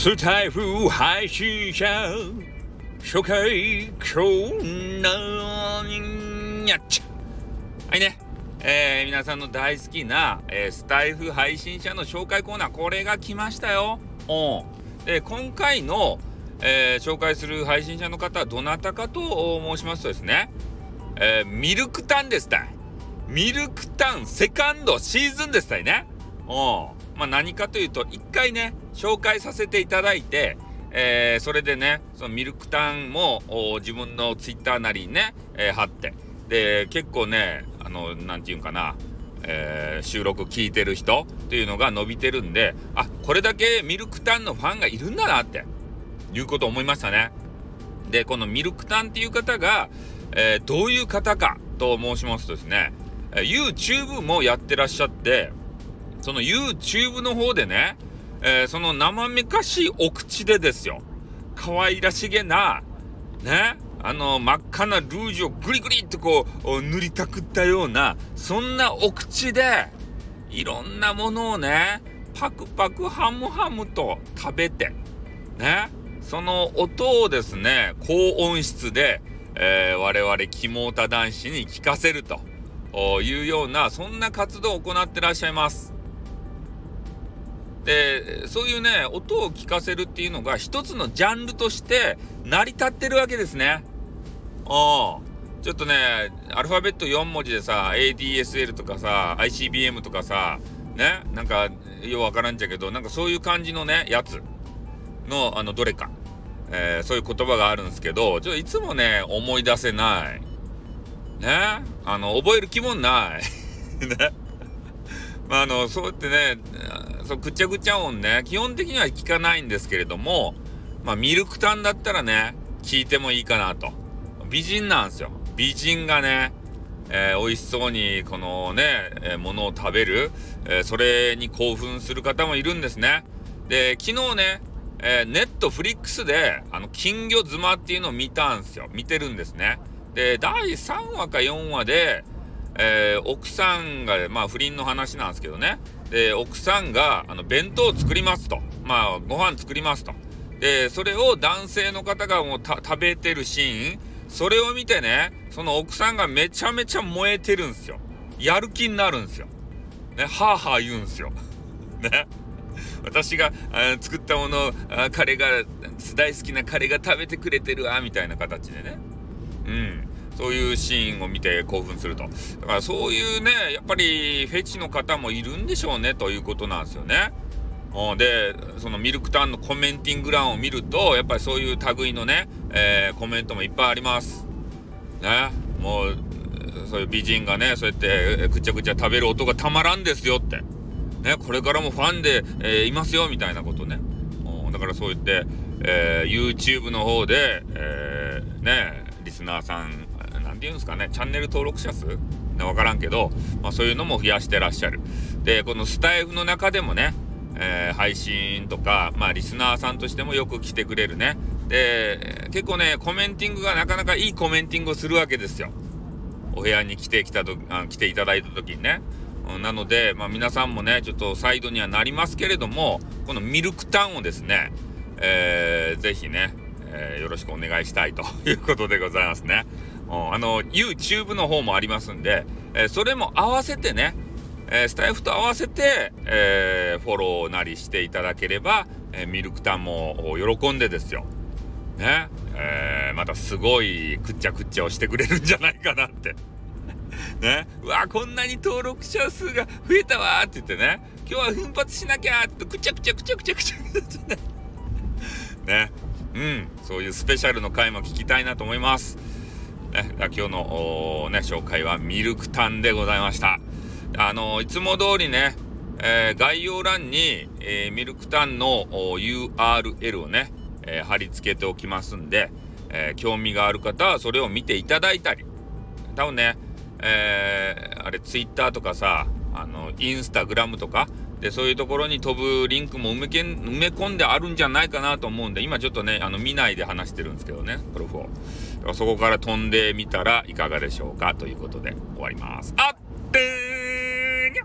スタイフ配信者初回今日なにゃっちゃ。はいね。えー、皆さんの大好きな、えー、スタイフ配信者の紹介コーナーこれが来ましたよ。うん。で今回の、えー、紹介する配信者の方はどなたかと申しますとですね、えミルクタンですたい。ミルクタンセカンドシーズンですたいね。うん。まあ、何かというと一回ね紹介させていただいて、えー、それでねそのミルクタンも自分のツイッターなりにね、えー、貼ってで結構ねあの何て言うんかな、えー、収録聞いてる人っていうのが伸びてるんであこれだけミルクタンのファンがいるんだなっていうことを思いましたね。でこのミルクタンっていう方が、えどういう方かと申しますとですね YouTube もやってらっしゃってその YouTube の方でね、えー、その生めかしいお口でですよ、可愛らしげな、ね、あの真っ赤なルージュをグリグリってこう塗りたくったような、そんなお口で、いろんなものをね、パクパクハムハムと食べて、ね、その音をですね、高音質で、えー、我々肝タ男子に聞かせるというような、そんな活動を行ってらっしゃいます。でそういうね音を聞かせるっていうのが一つのジャンルとして成り立ってるわけですね。あちょっとねアルファベット4文字でさ ADSL とかさ ICBM とかさねなんかようわからんじゃけどなんかそういう感じのねやつ。のあのどれか、えー、そういう言葉があるんですけどちょっといつもね思い出せない。ねあの覚える気もない。ね。まああのそうやってねそうぐちゃぐちゃ音ね基本的には聞かないんですけれどもまあミルクタンだったらね聞いてもいいかなと美人なんですよ美人がねえー、美味しそうにこのね、えー、ものを食べる、えー、それに興奮する方もいるんですね。で、昨日ね、えネットフリックスで、あの、金魚妻っていうのを見たんですよ。見てるんですね。で、第3話か4話で、え奥さんが、まあ不倫の話なんですけどね。で、奥さんが、あの、弁当を作りますと。まあ、ご飯作りますと。で、それを男性の方がもう食べてるシーン、それを見てね、その奥さんがめちゃめちゃ燃えてるんですよ。やる気になるんですよ。ね、はあはあ言うんですよ。ね。私が作ったものあ彼が大好きな彼が食べてくれてるわみたいな形でねうんそういうシーンを見て興奮すると。だからそういうね、やっぱりフェチの方もいるんでしょうねということなんですよね。で、そのミルクタンのコメンティング欄を見ると、やっぱりそういう類のね、えー、コメントもいっぱいあります。ね、もう、そういう美人がね、そうやってぐちゃぐちゃ食べる音がたまらんですよって。ね、これからもファンで、えー、いますよみたいなことね。だからそう言って、えー、YouTube の方で、えー、ね、リスナーさんて言うんですかねチャンネル登録者数？分からんけど、まあ、そういうのも増やしてらっしゃる。でこのスタイフの中でもね、えー、配信とか、まあ、リスナーさんとしてもよく来てくれるね。で結構ねコメンティングがなかなかいいコメンティングをするわけですよ。お部屋に来てきたとあ来ていただいた時にね。なので、まあ、皆さんもねちょっとサイドにはなりますけれどもこのミルクタウンをですね、えー、ぜひね、えー、よろしくお願いしたいということでございますね。あの YouTube の方もありますんで、えー、それも合わせてね、えー、スタイフと合わせて、えー、フォローなりしていただければ、えミルクタンも喜んでですよ。ね、えまたすごいくっちゃくっちゃをしてくれるんじゃないかなって。ね、うわこんなに登録者数が増えたわって言ってね今日は奮発しなきゃってくちゃくちゃくちゃくちゃくちゃくちゃってねうんそういうスペシャルの回も聞きたいなと思います。ね、今日の、ね、紹介はミルクタンでございました。あのいつも通りね、えー、概要欄に、えー、ミルクタンの URL をね、えー、貼り付けておきますんで、え興味がある方はそれを見ていただいたり、多分ね、えあれツイッターとかさ、あのインスタグラムとか、でそういうところに飛ぶリンクも埋めけ埋め込んであるんじゃないかなと思うんで今ちょっとねあの見ないで話してるんですけどねプロフをそこから飛んでみたらいかがでしょうかということで終わりますあってーにゃ